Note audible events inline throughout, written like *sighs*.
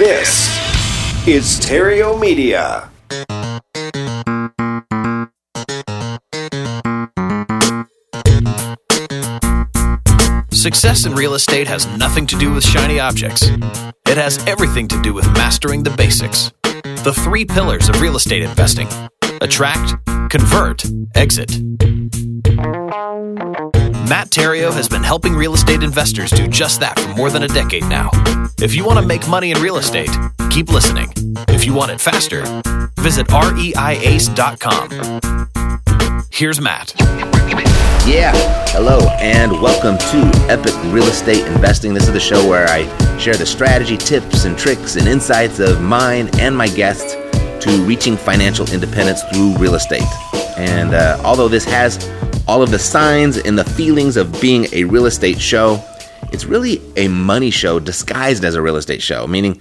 This is Theriault Media. Success in real estate has nothing to do with shiny objects. It has everything to do with mastering the basics. The three pillars of real estate investing attract, convert, exit. Matt Theriault has been helping real estate investors do just that for more than a decade now. If you want to make money in real estate, keep listening. If you want it faster, visit reiace.com. Here's Matt. Yeah, hello, and welcome to Epic Real Estate Investing. This is the show where I share the strategy, tips, and tricks and insights of mine and my guests to reaching financial independence through real estate. And uh, although this has all of the signs and the feelings of being a real estate show, it's really a money show disguised as a real estate show, meaning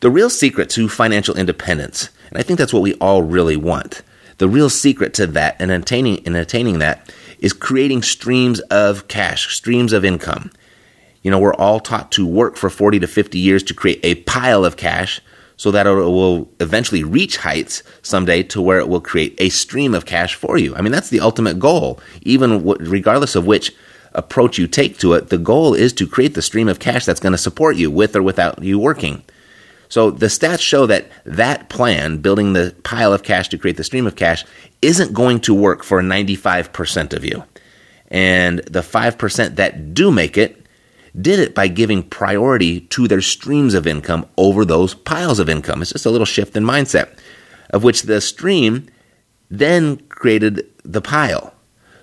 the real secret to financial independence, and I think that's what we all really want. The real secret to that and attaining and attaining that is creating streams of cash, streams of income. You know, we're all taught to work for 40 to 50 years to create a pile of cash so that it will eventually reach heights someday to where it will create a stream of cash for you. I mean, that's the ultimate goal. Even regardless of which approach you take to it, the goal is to create the stream of cash that's going to support you with or without you working. So the stats show that that plan, building the pile of cash to create the stream of cash, isn't going to work for 95% of you. And the 5% that do make it did it by giving priority to their streams of income over those piles of income. It's just a little shift in mindset, of which the stream then created the pile.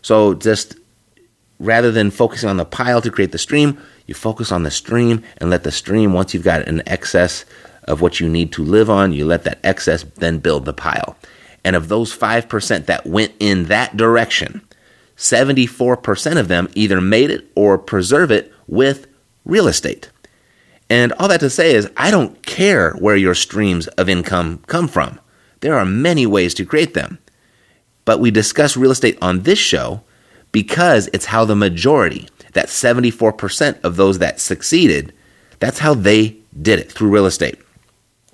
So just rather than focusing on the pile to create the stream, you focus on the stream and let the stream, once you've got an excess of what you need to live on, you let that excess then build the pile. And of those 5% that went in that direction, 74% of them either made it or preserve it with real estate. And all that to say is, I don't care where your streams of income come from. There are many ways to create them. But we discuss real estate on this show because it's how the majority, that 74% of those that succeeded, that's how they did it through real estate.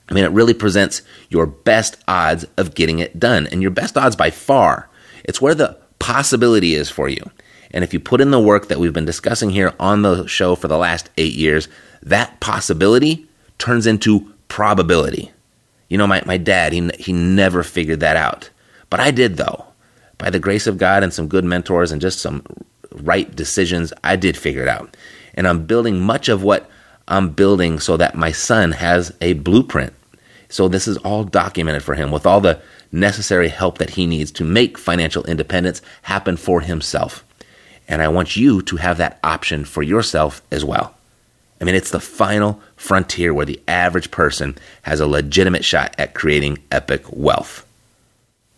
I mean, it really presents your best odds of getting it done, and your best odds by far. It's where the possibility is for you. And if you put in the work that we've been discussing here on the show for the last eight years, that possibility turns into probability. You know, my, my dad, he, he never figured that out. But I did, though. By the grace of God and some good mentors and just some right decisions, I did figure it out. And I'm building much of what I'm building so that my son has a blueprint. So this is all documented for him with all the necessary help that he needs to make financial independence happen for himself. And I want you to have that option for yourself as well. I mean, it's the final frontier where the average person has a legitimate shot at creating epic wealth.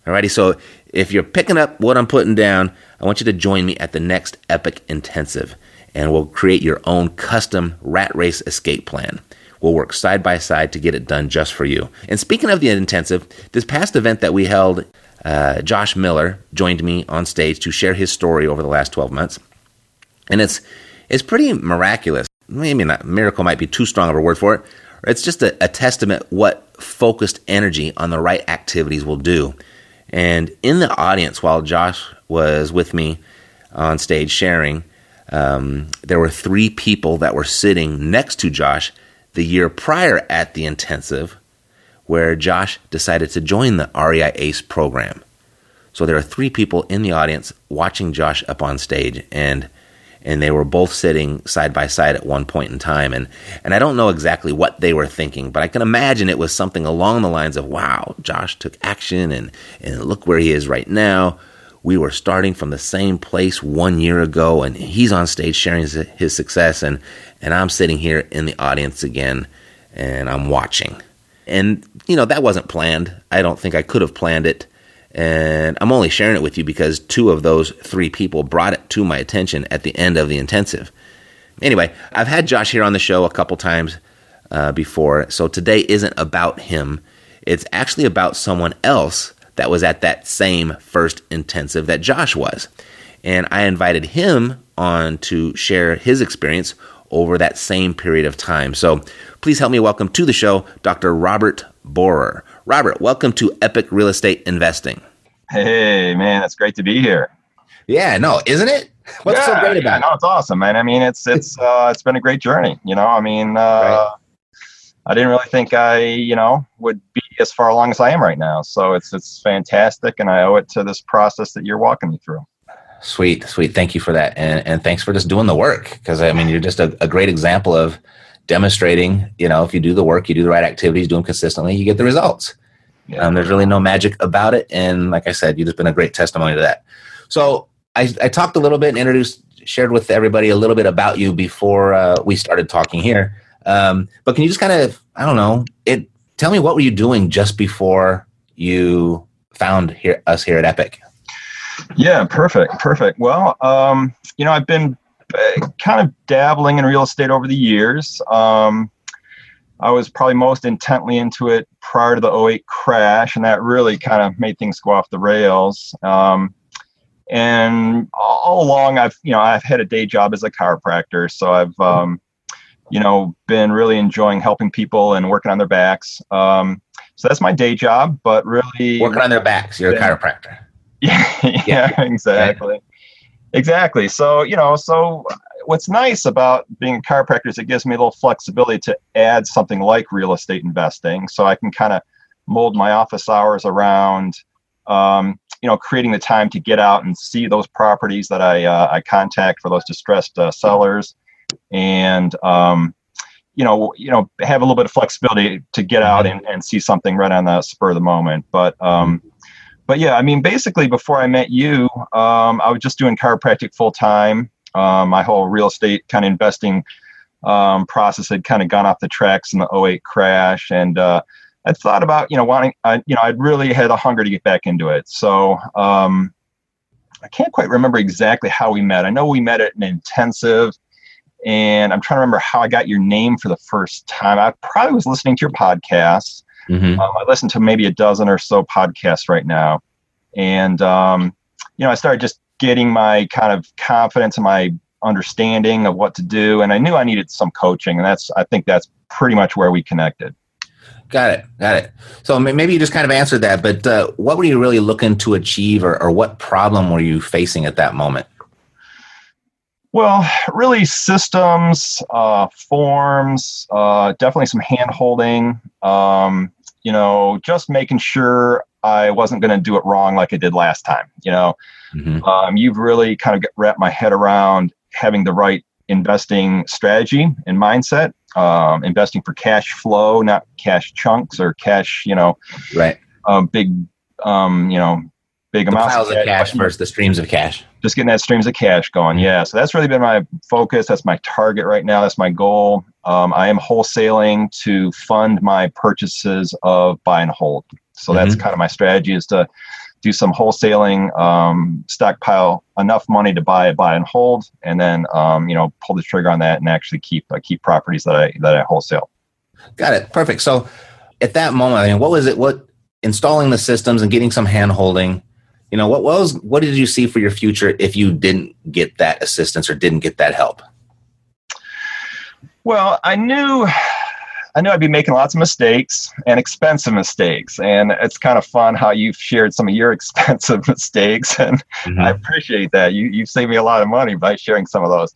Alrighty, so if you're picking up what I'm putting down, I want you to join me at the next Epic Intensive, and we'll create your own custom rat race escape plan. We'll work side by side to get it done just for you. And speaking of the intensive, this past event that we held uh, Josh Miller joined me on stage to share his story over the last 12 months. And it's, it's pretty miraculous. Maybe not, miracle might be too strong of a word for it. It's just a, a testament what focused energy on the right activities will do. And in the audience, while Josh was with me on stage sharing, um, there were three people that were sitting next to Josh the year prior at the intensive where Josh decided to join the REI ACE program. So there are three people in the audience watching Josh up on stage, and and they were both sitting side by side at one point in time, and and I don't know exactly what they were thinking, but I can imagine it was something along the lines of, "Wow, Josh took action, and and look where he is right now." We were starting from the same place one year ago, and he's on stage sharing his, his success, and and I'm sitting here in the audience again, and I'm watching. And you know that wasn't planned. I don't think I could have planned it and I'm only sharing it with you because two of those three people brought it to my attention at the end of the intensive. Anyway, I've had Josh here on the show a couple times uh, before, so today isn't about him. It's actually about someone else that was at that same first intensive that Josh was. And I invited him on to share his experience over that same period of time. So please help me welcome to the show Dr. Robert Borer. Robert, welcome to Epic Real Estate Investing. Hey, man, it's great to be here. Yeah, no, isn't it? What's yeah, so great about yeah, it? No, it's awesome, man. I mean, it's it's *laughs* uh, it's been a great journey. You know, I mean, uh, right. I didn't really think I, you know, would be as far along as I am right now. So it's it's fantastic, and I owe it to this process that you're walking me through. Sweet, sweet. Thank you for that, and and thanks for just doing the work because I mean, you're just a, a great example of demonstrating, you know, if you do the work, you do the right activities, do them consistently, you get the results. Yeah. Um, there's really no magic about it. And like I said, you've just been a great testimony to that. So I, I talked a little bit and introduced, shared with everybody a little bit about you before uh, we started talking here. Um, but can you just kind of, I don't know, it, tell me what were you doing just before you found here, us here at Epic? Yeah, perfect, perfect. Well, um, you know, I've been kind of dabbling in real estate over the years. Um, I was probably most intently into it prior to the 08 crash, and that really kind of made things go off the rails. Um, and all along, I've you know I've had a day job as a chiropractor, so I've um, you know been really enjoying helping people and working on their backs. Um, so that's my day job, but really working on their backs. You're a chiropractor. Yeah, *laughs* yeah, yeah. exactly. Exactly. So, you know, so what's nice about being a chiropractor is it gives me a little flexibility to add something like real estate investing. So I can kind of mold my office hours around, um, you know, creating the time to get out and see those properties that I, uh, I contact for those distressed uh, sellers and, um, you know, you know, have a little bit of flexibility to get out and, and see something right on the spur of the moment. But, um, but yeah, I mean, basically, before I met you, um, I was just doing chiropractic full time. Um, my whole real estate kind of investing um, process had kind of gone off the tracks in the 08 crash, and uh, I thought about you know wanting, I, you know, I'd really had a hunger to get back into it. So um, I can't quite remember exactly how we met. I know we met at an intensive. And I'm trying to remember how I got your name for the first time. I probably was listening to your podcast, Mm-hmm. Um, I listen to maybe a dozen or so podcasts right now, and um, you know, I started just getting my kind of confidence and my understanding of what to do, and I knew I needed some coaching, and that's I think that's pretty much where we connected. Got it. Got it. So maybe you just kind of answered that, but uh, what were you really looking to achieve, or, or what problem were you facing at that moment? Well, really, systems, uh, forms, uh, definitely some hand holding. Um, you know, just making sure I wasn't going to do it wrong like I did last time. You know, mm-hmm. um, you've really kind of wrapped my head around having the right investing strategy and mindset. Um, investing for cash flow, not cash chunks or cash. You know, right? Um, big, um, you know, big the amounts piles of cash, cash versus the streams of cash. Just getting that streams of cash going. Mm-hmm. Yeah. So that's really been my focus. That's my target right now. That's my goal. Um, I am wholesaling to fund my purchases of buy and hold. So that's mm-hmm. kind of my strategy is to do some wholesaling, um, stockpile enough money to buy, buy and hold, and then um, you know pull the trigger on that and actually keep uh, keep properties that I that I wholesale. Got it. Perfect. So at that moment, I mean, what was it? What installing the systems and getting some hand holding? You know, what was what did you see for your future if you didn't get that assistance or didn't get that help? Well, I knew I knew I'd be making lots of mistakes and expensive mistakes. And it's kind of fun how you've shared some of your *laughs* expensive mistakes. And mm-hmm. I appreciate that. You, you saved me a lot of money by sharing some of those.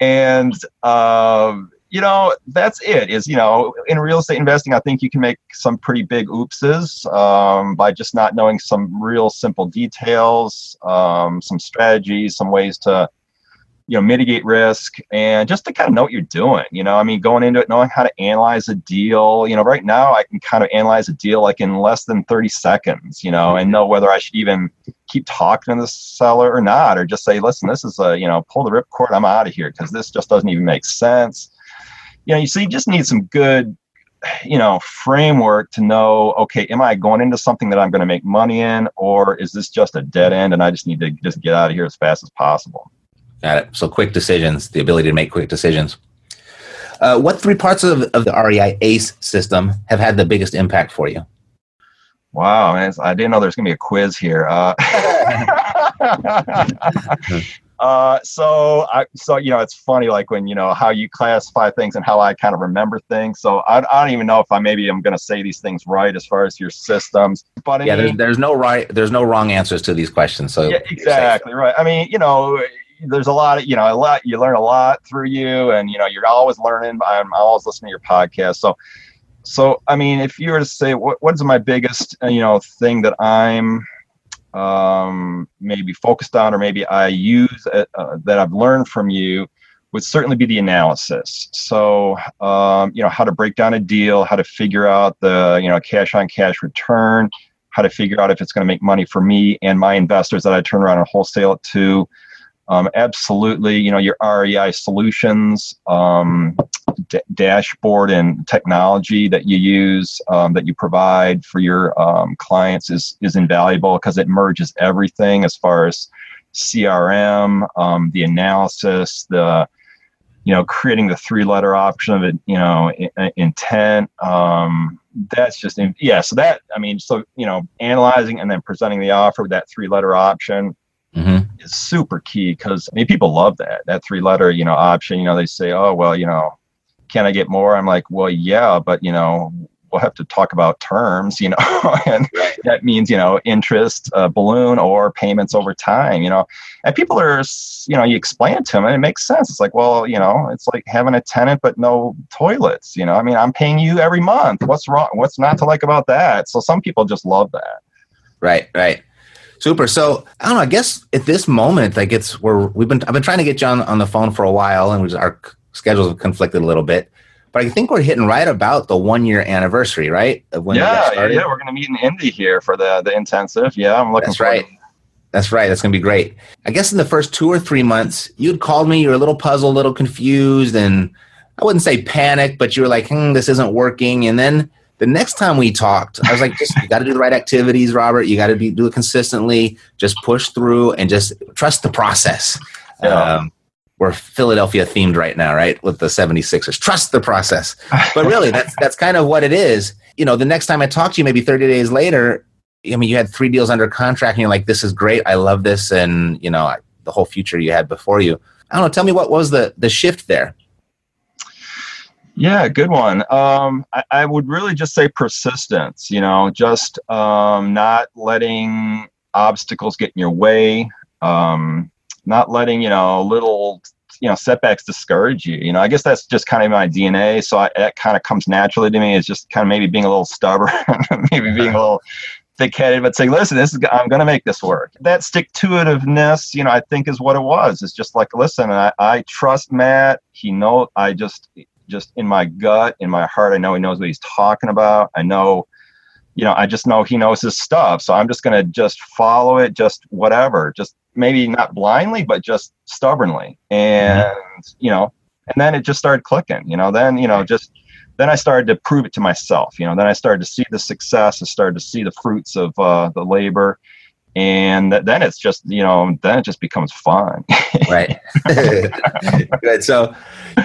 And, uh, you know that's it is you know in real estate investing i think you can make some pretty big oopses um, by just not knowing some real simple details um, some strategies some ways to you know mitigate risk and just to kind of know what you're doing you know i mean going into it knowing how to analyze a deal you know right now i can kind of analyze a deal like in less than 30 seconds you know and mm-hmm. know whether i should even keep talking to the seller or not or just say listen this is a you know pull the ripcord i'm out of here because this just doesn't even make sense you know, you see, you just need some good, you know, framework to know, okay, am I going into something that I'm going to make money in, or is this just a dead end and I just need to just get out of here as fast as possible? Got it. So quick decisions, the ability to make quick decisions. Uh, what three parts of, of the REI ACE system have had the biggest impact for you? Wow, man, I didn't know there's going to be a quiz here. Uh, *laughs* Uh, so I, so you know, it's funny, like when you know how you classify things and how I kind of remember things. So I, I don't even know if I maybe I'm going to say these things right as far as your systems. But I yeah, mean, there's, there's no right, there's no wrong answers to these questions. So yeah, exactly right. I mean, you know, there's a lot of you know a lot you learn a lot through you, and you know you're always learning. I'm always listening to your podcast, so. So, I mean, if you were to say, what, what is my biggest, you know, thing that I'm um, maybe focused on or maybe I use uh, uh, that I've learned from you would certainly be the analysis. So, um, you know, how to break down a deal, how to figure out the, you know, cash on cash return, how to figure out if it's going to make money for me and my investors that I turn around and wholesale it to. Um, absolutely, you know, your REI solutions, um, d- dashboard and technology that you use um, that you provide for your um, clients is is invaluable because it merges everything as far as CRM, um, the analysis, the you know creating the three letter option of it, you know I- intent. Um, that's just in- yeah. So that I mean, so you know, analyzing and then presenting the offer with that three letter option Mm-hmm. Is super key because I mean people love that that three letter you know option. You know they say, oh well, you know can I get more? I'm like, well, yeah, but you know, we'll have to talk about terms, you know, and that means, you know, interest, uh, balloon or payments over time, you know, and people are, you know, you explain it to them and it makes sense. It's like, well, you know, it's like having a tenant, but no toilets, you know, I mean, I'm paying you every month. What's wrong? What's not to like about that? So some people just love that. Right. Right. Super. So I don't know. I guess at this moment, like it's where we've been. I've been trying to get you on, on the phone for a while, and our schedules have conflicted a little bit. But I think we're hitting right about the one year anniversary, right? Of when yeah, yeah, we're going to meet in Indy here for the the intensive. Yeah, I'm looking. That's right. That's right. That's going to be great. I guess in the first two or three months, you'd called me. You were a little puzzled, a little confused, and I wouldn't say panic, but you were like, "Hmm, this isn't working." And then the next time we talked, I was like, "Just you got to do the right activities, Robert. You got to do it consistently. Just push through and just trust the process." Yeah. Um, we're Philadelphia themed right now, right? With the 76ers. Trust the process. But really, that's that's kind of what it is. You know, the next time I talk to you, maybe 30 days later, I mean, you had three deals under contract and you're like, this is great. I love this. And, you know, the whole future you had before you. I don't know. Tell me what was the, the shift there? Yeah, good one. Um, I, I, would really just say persistence, you know, just um, not letting obstacles get in your way. Um, not letting you know little you know setbacks discourage you you know i guess that's just kind of my dna so I, that kind of comes naturally to me is just kind of maybe being a little stubborn *laughs* maybe being a little thick-headed but saying listen this is i'm going to make this work that stick-to-itiveness you know i think is what it was it's just like listen I, I trust matt he know i just just in my gut in my heart i know he knows what he's talking about i know you know i just know he knows his stuff so i'm just going to just follow it just whatever just maybe not blindly, but just stubbornly. And, mm-hmm. you know, and then it just started clicking, you know, then, you know, just, then I started to prove it to myself, you know, then I started to see the success, I started to see the fruits of uh, the labor. And then it's just, you know, then it just becomes fun. *laughs* right. *laughs* Good. So,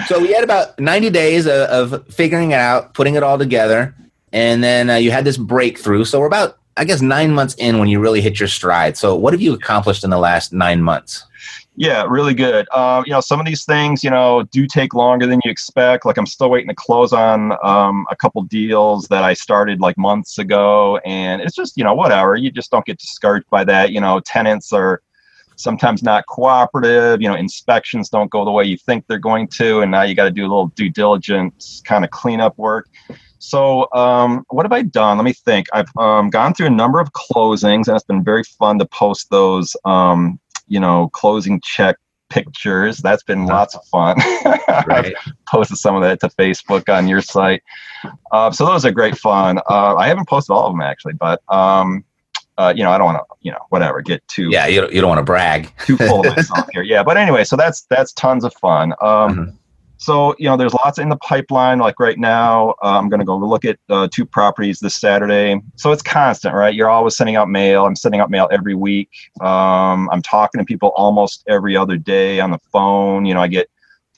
so we had about 90 days of, of, figuring it out, putting it all together. And then uh, you had this breakthrough. So we're about I guess nine months in when you really hit your stride. So, what have you accomplished in the last nine months? Yeah, really good. Um, you know, some of these things, you know, do take longer than you expect. Like I'm still waiting to close on um, a couple deals that I started like months ago, and it's just, you know, whatever. You just don't get discouraged by that. You know, tenants are sometimes not cooperative. You know, inspections don't go the way you think they're going to, and now you got to do a little due diligence kind of cleanup work. So, um, what have I done? Let me think. I've um, gone through a number of closings, and it's been very fun to post those, um, you know, closing check pictures. That's been lots of fun. *laughs* Right. Posted some of that to Facebook on your site. Uh, so those are great fun. Uh, I haven't posted all of them actually, but um, uh, you know, I don't want to, you know, whatever, get too yeah, you don't, you don't want to brag too full of *laughs* myself here. Yeah, but anyway, so that's that's tons of fun. Um, mm-hmm. So you know, there's lots in the pipeline. Like right now, uh, I'm going to go look at uh, two properties this Saturday. So it's constant, right? You're always sending out mail. I'm sending out mail every week. Um, I'm talking to people almost every other day on the phone. You know, I get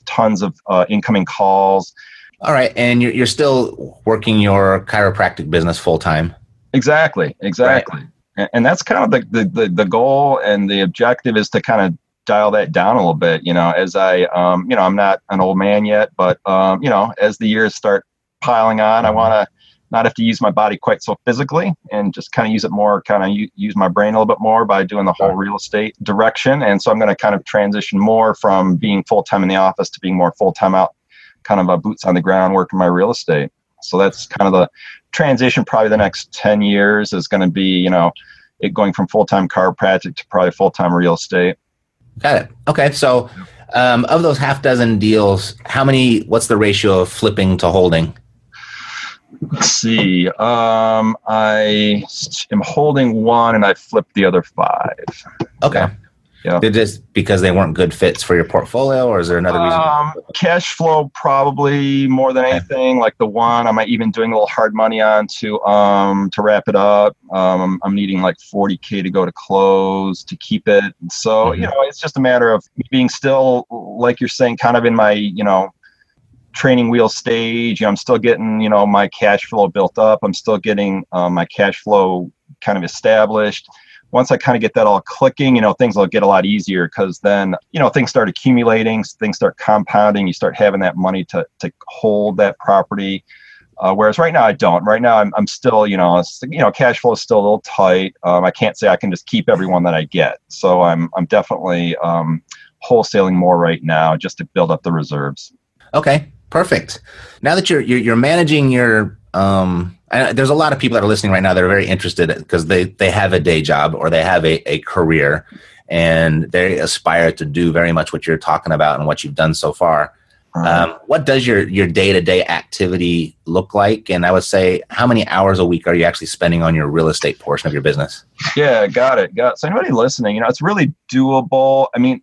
tons of uh, incoming calls. All right, and you're you're still working your chiropractic business full time. Exactly, exactly. Right and that's kind of the, the, the, the, goal and the objective is to kind of dial that down a little bit you know as i um, you know i'm not an old man yet but um, you know as the years start piling on i want to not have to use my body quite so physically and just kind of use it more kind of use my brain a little bit more by doing the whole real estate direction. And so i'm going to kind of transition more from being full-time in the office to being more full-time out kind of a boots on the ground working my real estate. So that's kind of the transition probably the next 10 years is going to be you know it going from full-time chiropractic to probably full-time real estate Got it. Okay. So, um, of those half dozen deals, how many? What's the ratio of flipping to holding? Let's see. Um, I am holding one, and I flipped the other five. Okay. Yeah. Did just because they weren't good fits for your portfolio, or is there another reason? Um, cash flow, probably more than anything. Like the one, I'm even doing a little hard money on to um to wrap it up. Um, I'm needing like 40k to go to close to keep it. So mm-hmm. you know, it's just a matter of being still, like you're saying, kind of in my you know training wheel stage. I'm still getting you know my cash flow built up. I'm still getting um, my cash flow kind of established once I kind of get that all clicking, you know, things will get a lot easier because then, you know, things start accumulating, things start compounding, you start having that money to, to hold that property. Uh, whereas right now I don't. Right now I'm, I'm still, you know, you know, cash flow is still a little tight. Um, I can't say I can just keep everyone that I get. So I'm, I'm definitely um, wholesaling more right now just to build up the reserves. Okay, perfect. Now that you're, you're, you're managing your um, there's a lot of people that are listening right now that are very interested because they they have a day job or they have a, a career and they aspire to do very much what you're talking about and what you've done so far. Um, what does your your day to day activity look like? And I would say, how many hours a week are you actually spending on your real estate portion of your business? Yeah, got it. Got it. So anybody listening, you know, it's really doable. I mean,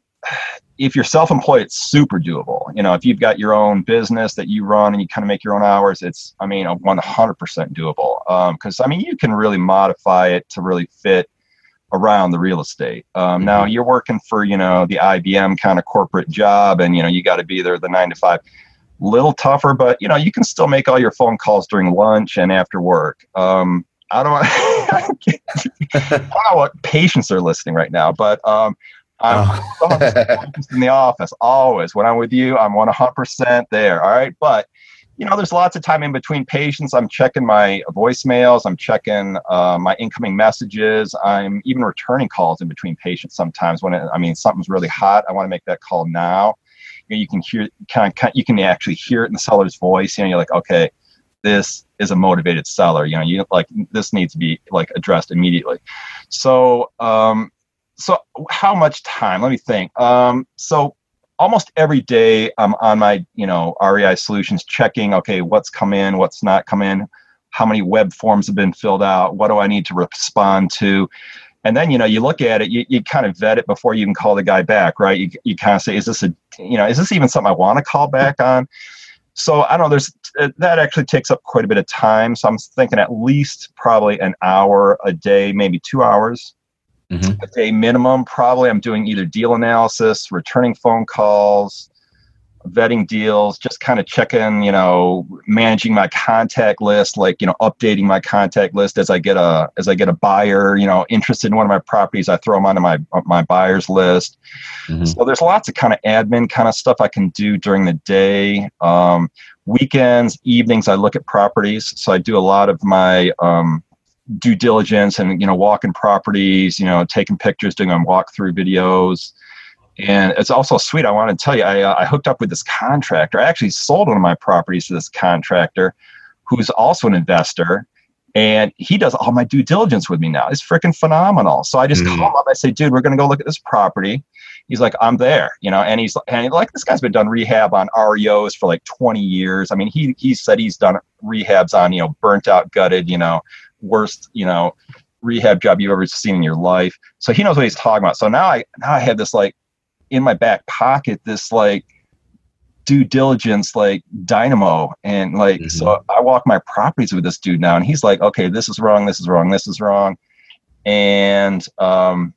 if you're self-employed it's super doable. You know if you've got your own business that you run and you kind of make your own hours it's i mean 100% doable. Because um, i mean you can really modify it to really fit around the real estate. Um, mm-hmm. now you're working for you know the ibm kind of corporate job and you know you got to be there the nine to five. Little tougher but you know you can still make all your phone calls during lunch and after work. Um, I don't, *laughs* I don't know what patients are listening right now, but um, I'm oh. in the office always. When I'm with you, I'm 100% there. All right. But, you know, there's lots of time in between patients. I'm checking my voicemails. I'm checking uh, my incoming messages. I'm even returning calls in between patients sometimes when, it, I mean, something's really hot. I want to make that call now. You, know, you can hear, kind of, you can actually hear it in the seller's voice. You know, you're like, okay, this is a motivated seller. You know, you like this needs to be like addressed immediately. So, um, so how much time? Let me think. Um, so almost every day I'm on my, you know, REI solutions checking, okay, what's come in, what's not come in, how many web forms have been filled out, what do I need to respond to? And then, you know, you look at it, you, you kind of vet it before you even call the guy back, right? You, you kind of say, is this a, you know, is this even something I want to call back on? So I don't know, there's, that actually takes up quite a bit of time. So I'm thinking at least probably an hour a day, maybe two hours mm-hmm. a day minimum. Probably I'm doing either deal analysis, returning phone calls, vetting deals, just kind of checking, you know, managing my contact list, like, you know, updating my contact list as I get a as I get a buyer, you know, interested in one of my properties, I throw them onto my my buyers list. Mm-hmm. So there's lots of kind of admin kind of stuff I can do during the day. Um, weekends, evenings, I look at properties. So I do a lot of my um, due diligence and you know walking properties, you know taking pictures, doing walkthrough videos, and it's also sweet. I want to tell you, I, uh, I hooked up with this contractor. I actually sold one of my properties to this contractor, who's also an investor, and he does all my due diligence with me now. It's freaking phenomenal. So I just mm-hmm. call him up. I say, dude, we're going to go look at this property. He's like, I'm there, you know, and he's and like this guy's been done rehab on REOs for like 20 years. I mean, he he said he's done rehabs on you know burnt out, gutted, you know, worst, you know, rehab job you've ever seen in your life. So he knows what he's talking about. So now I now I have this like in my back pocket this like due diligence like dynamo and like mm-hmm. so i walk my properties with this dude now and he's like okay this is wrong this is wrong this is wrong and um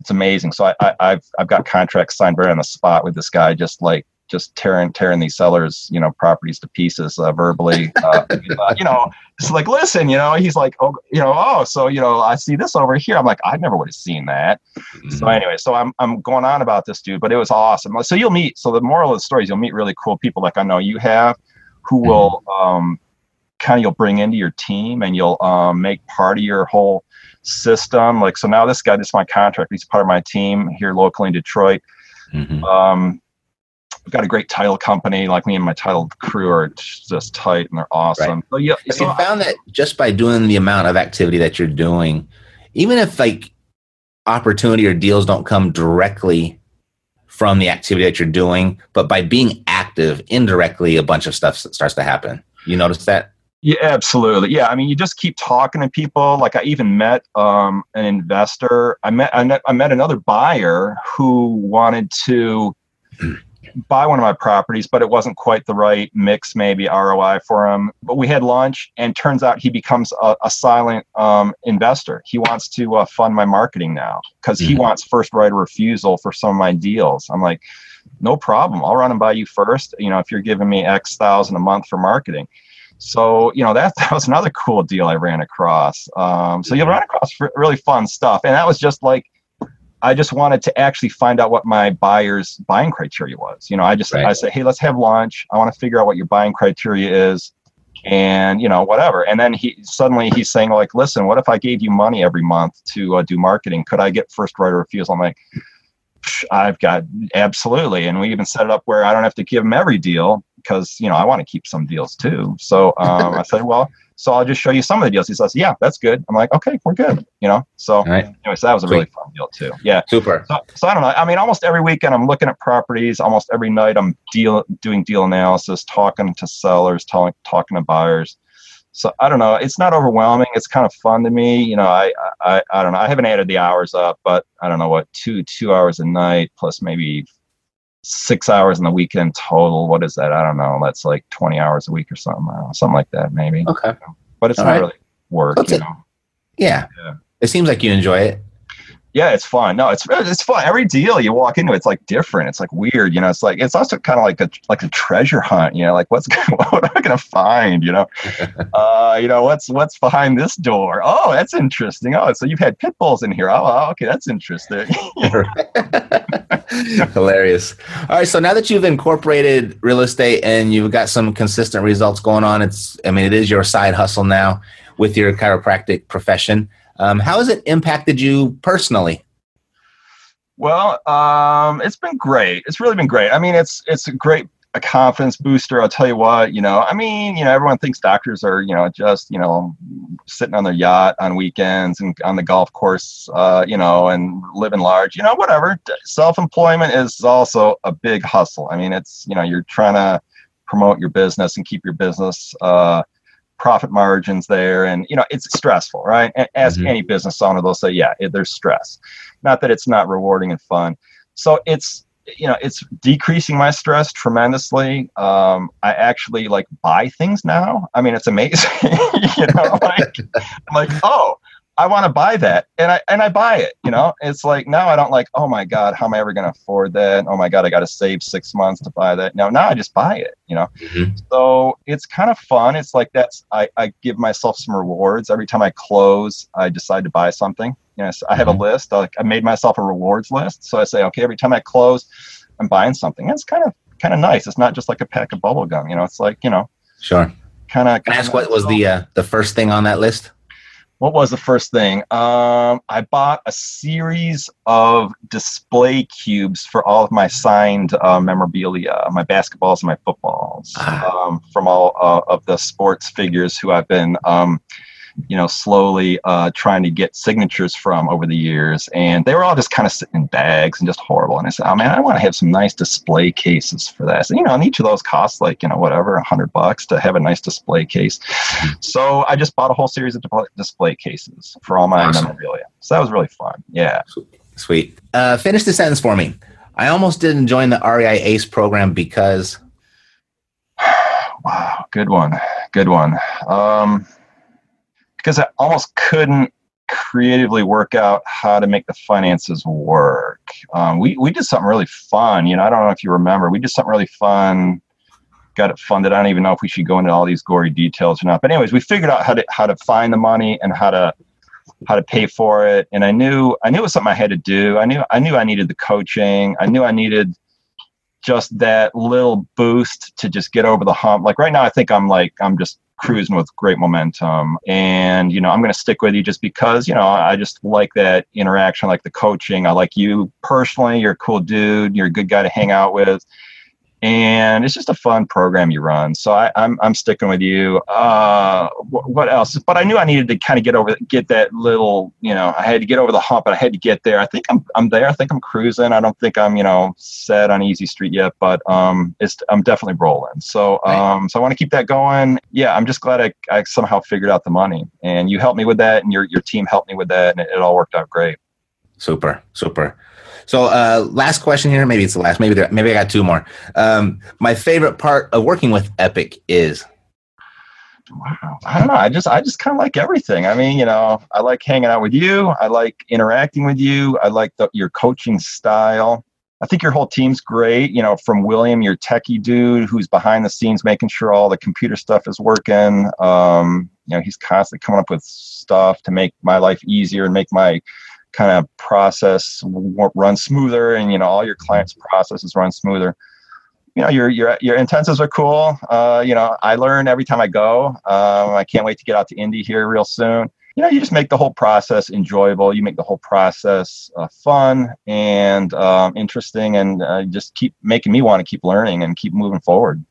it's amazing so i, I have I've got contracts signed right on the spot with this guy just like just tearing tearing these sellers you know properties to pieces uh, verbally *laughs* uh, you know it's like listen you know he's like oh you know oh so you know i see this over here i'm like i never would have seen that mm-hmm. so anyway so i'm i'm going on about this dude but it was awesome so you'll meet so the moral of the story is you'll meet really cool people like i know you have who mm-hmm. will um kind of you'll bring into your team and you'll um, make part of your whole system like so now this guy this is my contract he's part of my team here locally in detroit mm-hmm. um We've got a great title company. Like me and my title crew are just tight and they're awesome. Right. So yeah, so you found that just by doing the amount of activity that you're doing, even if like opportunity or deals don't come directly from the activity that you're doing, but by being active indirectly, a bunch of stuff starts to happen. You notice that? Yeah, absolutely. Yeah, I mean, you just keep talking to people. Like I even met um, an investor. I met I met, I met another buyer who wanted to buy one of my properties, but it wasn't quite the right mix, maybe ROI for him. But we had lunch, and turns out he becomes a, a silent um, investor. He wants to uh, fund my marketing now because mm-hmm. he wants first right of refusal for some of my deals. I'm like, no problem. I'll run and buy you first. You know, if you're giving me X thousand a month for marketing. So you know that *laughs* that was another cool deal I ran across. Um, so you mm-hmm. run across really fun stuff, and that was just like I just wanted to actually find out what my buyer's buying criteria was. You know, I just right. I said, hey, let's have lunch. I want to figure out what your buying criteria is, and you know, whatever. And then he suddenly he's saying like, listen, what if I gave you money every month to uh, do marketing? Could I get first right of refusal? I'm like, I've got absolutely, and we even set it up where I don't have to give him every deal because you know I want to keep some deals too. So um, I said, well so I'll just show you some of the deals. He says, yeah, that's good. I'm like, okay, we're good. You know? So right. anyway, so that was a Sweet. really fun deal too. Yeah. Super. So, so, I don't know. I mean, almost every weekend I'm looking at properties. Almost every night I'm deal doing deal analysis, talking to sellers, talking talking to buyers. So I don't know. It's not overwhelming. It's kind of fun to me. You know, I, I I don't know. I haven't added the hours up, but I don't know what two two hours a night plus maybe six hours in the weekend total. What is that? I don't know. That's like 20 hours a week or something. Know, something like that, maybe. Okay. But it's All not right. really work, you know. Yeah. yeah. It seems like you enjoy it yeah, it's fun. No, it's it's fun. Every deal you walk into, it's like different. It's like weird. You know, it's like it's also kind of like a like a treasure hunt. You know, like what's *laughs* what am I gonna find? You know, *laughs* uh, you know what's what's behind this door? Oh, that's interesting. Oh, so you've had pit bulls in here. Oh, okay, that's interesting. *laughs* Hilarious. All right, so now that you've incorporated real estate and you've got some consistent results going on, it's I mean it is your side hustle now with your chiropractic profession. Um, how has it impacted you personally? Well, um, it's been great. It's really been great. I mean, it's it's a great a confidence booster. I'll tell you what. You know, I mean, you know, everyone thinks doctors are you know just you know sitting on their yacht on weekends and on the golf course, uh, you know, and living large. You know, whatever. Self employment is also a big hustle. I mean, it's you know you're trying to promote your business and keep your business. Uh, profit margins there and you know it's stressful right? As mm-hmm. any business owner they'll say yeah it, there's stress. Not that it's not rewarding and fun. So it's you know it's decreasing my stress tremendously. Um, i actually like buy things now. I mean it's amazing *laughs* you know like i'm like oh I want to buy that, and I and I buy it. You know, it's like now I don't like. Oh my god, how am I ever going to afford that? Oh my god, I got to save six months to buy that. Now, now I just buy it. You know, mm-hmm. so it's kind of fun. It's like that's I I give myself some rewards every time I close. I decide to buy something. You know, so I have mm-hmm. a list. I, I made myself a rewards list. So I say, okay, every time I close, I'm buying something. it's kind of kind of nice. It's not just like a pack of bubble gum. You know, it's like you know, sure. Kind of. Can I ask what was the uh, the first thing on that list? What was the first thing? Um, I bought a series of display cubes for all of my signed uh, memorabilia, my basketballs and my footballs, ah. um, from all uh, of the sports figures who I've been um, you know, slowly uh, trying to get signatures from over the years. And they were all just kind of sitting in bags and just horrible. And I said, oh man, I want to have some nice display cases for that. So, you know, and each of those costs like, you know, whatever, a hundred bucks to have a nice display case. So I just bought a whole series of display cases for all my awesome. memorabilia. So that was really fun. Yeah. Sweet. Uh, finish the sentence for me. I almost didn't join the REI ACE program because. *sighs* wow. Good one. Good one. Um, almost couldn't creatively work out how to make the finances work. Um, we we did something really fun. You know, I don't know if you remember. We did something really fun. Got it funded. I don't even know if we should go into all these gory details or not. But anyways, we figured out how to how to find the money and how to how to pay for it. And I knew I knew it was something I had to do. I knew I knew I needed the coaching. I knew I needed just that little boost to just get over the hump. Like right now, I think I'm like I'm just cruising with great momentum. And, you know, I'm going to stick with you just because, you know, I just like that interaction, like the coaching. I like you personally. You're a cool dude. You're a good guy to hang out with and it's just a fun program you run. So I, am I'm, I'm sticking with you. Uh, what else? But I knew I needed to kind of get over, get that little, you know, I had to get over the hump, but I had to get there. I think I'm, I'm there. I think I'm cruising. I don't think I'm, you know, set on easy street yet, but um, it's, I'm definitely rolling. So, um, so I want to keep that going. Yeah, I'm just glad I, I somehow figured out the money, and you helped me with that, and your, your team helped me with that, and it, it all worked out great. Super, super. So, uh, last question here. Maybe it's the last. Maybe there, maybe I got two more. Um, my favorite part of working with Epic is. Wow. I don't know. I just I just kind of like everything. I mean, you know, I like hanging out with you. I like interacting with you. I like the, your coaching style. I think your whole team's great. You know, from William, your techie dude who's behind the scenes making sure all the computer stuff is working. Um, you know, he's constantly coming up with stuff to make my life easier and make my kind of process run smoother and you know all your clients processes run smoother. You know your your your intensives are cool. Uh, you know i learn every time i go. Um, i can't wait to get out to indy here real soon. You know you just make the whole process enjoyable. You make the whole process uh, fun and um, interesting and uh, just keep making me want to keep learning and keep moving forward.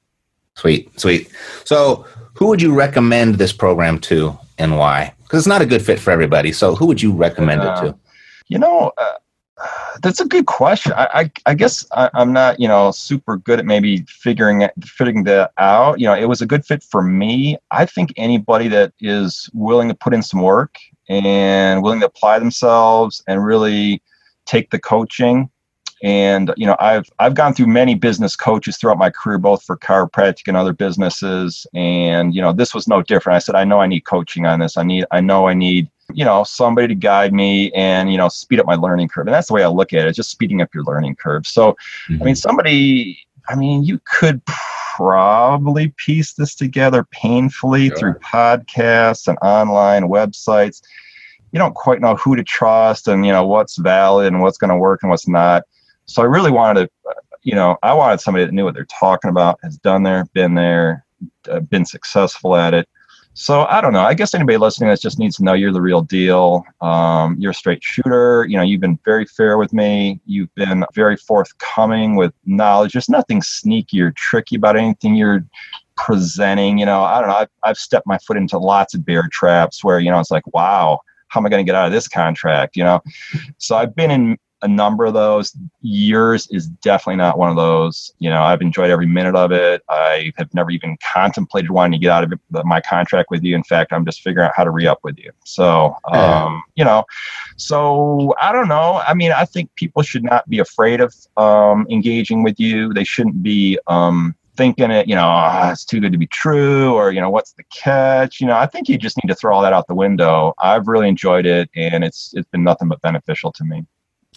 Sweet sweet. So who would you recommend this program to and why? Because it's not a good fit for everybody. So who would you recommend it to you know, uh, that's a good question. I, I, I guess I, am not, you know, super good at maybe figuring it, figuring that out. You know, it was a good fit for me. I think anybody that is willing to put in some work and willing to apply themselves and really take the coaching and you know i've i've gone through many business coaches throughout my career both for chiropractic and other businesses and you know this was no different i said i know i need coaching on this i need i know i need you know somebody to guide me and you know speed up my learning curve and that's the way i look at it just speeding up your learning curve so mm-hmm. i mean mm-hmm. somebody i mean you could probably piece this together painfully sure. through podcasts and online websites you don't quite know who to trust and you know what's valid and what's going to work and what's not so i really wanted to you know i wanted somebody that knew what they're talking about has done there been there uh, been successful at it so I don't know. I guess anybody listening that just needs to know you're the real deal. Um, you're a straight shooter. You know, you've been very fair with me. You've been very forthcoming with knowledge. There's nothing sneaky or tricky about anything you're presenting. You know, I don't know. I've, I've stepped my foot into lots of bear traps where you know it's like, wow, how am I going to get out of this contract? You know, so I've been in a number of those. Yours is definitely not one of those. You know, I've enjoyed every minute of it. I have never even contemplated wanting to get out of it, my contract with you. In fact, I'm just figuring out how to re up with you. So, um, you know, so I don't know. I mean, I think people should not be afraid of um, engaging with you. They shouldn't be. Um, thinking it, you know, oh, it's too good to be true, or you know, what's the catch? You know, I think you just need to throw all that out the window. I've really enjoyed it, and it's it's been nothing but beneficial to me.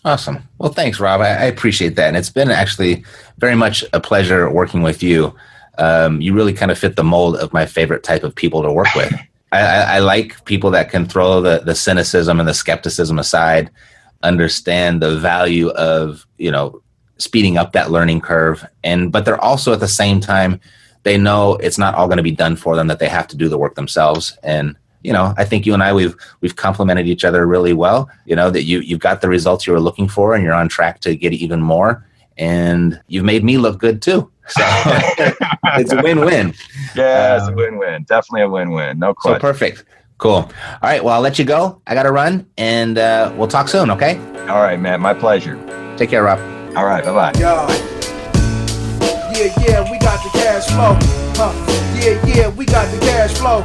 Awesome. Well, thanks, Rob. I, appreciate that. And it's been actually very much a pleasure working with you. Um, you really kind of fit the mold of my favorite type of people to work with. I, I, I, like people that can throw the, the cynicism and the skepticism aside, understand the value of, you know, speeding up that learning curve. And, but they're also at the same time, they know it's not all going to be done for them, that they have to do the work themselves. And you know, I think you and I we've we've complemented each other really well. You know that you you've got the results you were looking for, and you're on track to get even more. And you've made me look good too. *laughs* So *laughs* it's a win-win. Yeah, it's um, a win-win. Definitely a win-win. No question. So perfect. Cool. All right. Well, I'll let you go. I got to run, and uh, we'll talk soon. Okay. All right, man. My pleasure. Take care, Rob. All right. Bye bye. Yeah, yeah, we got the cash flow. Huh. Yeah, yeah, we got the cash flow.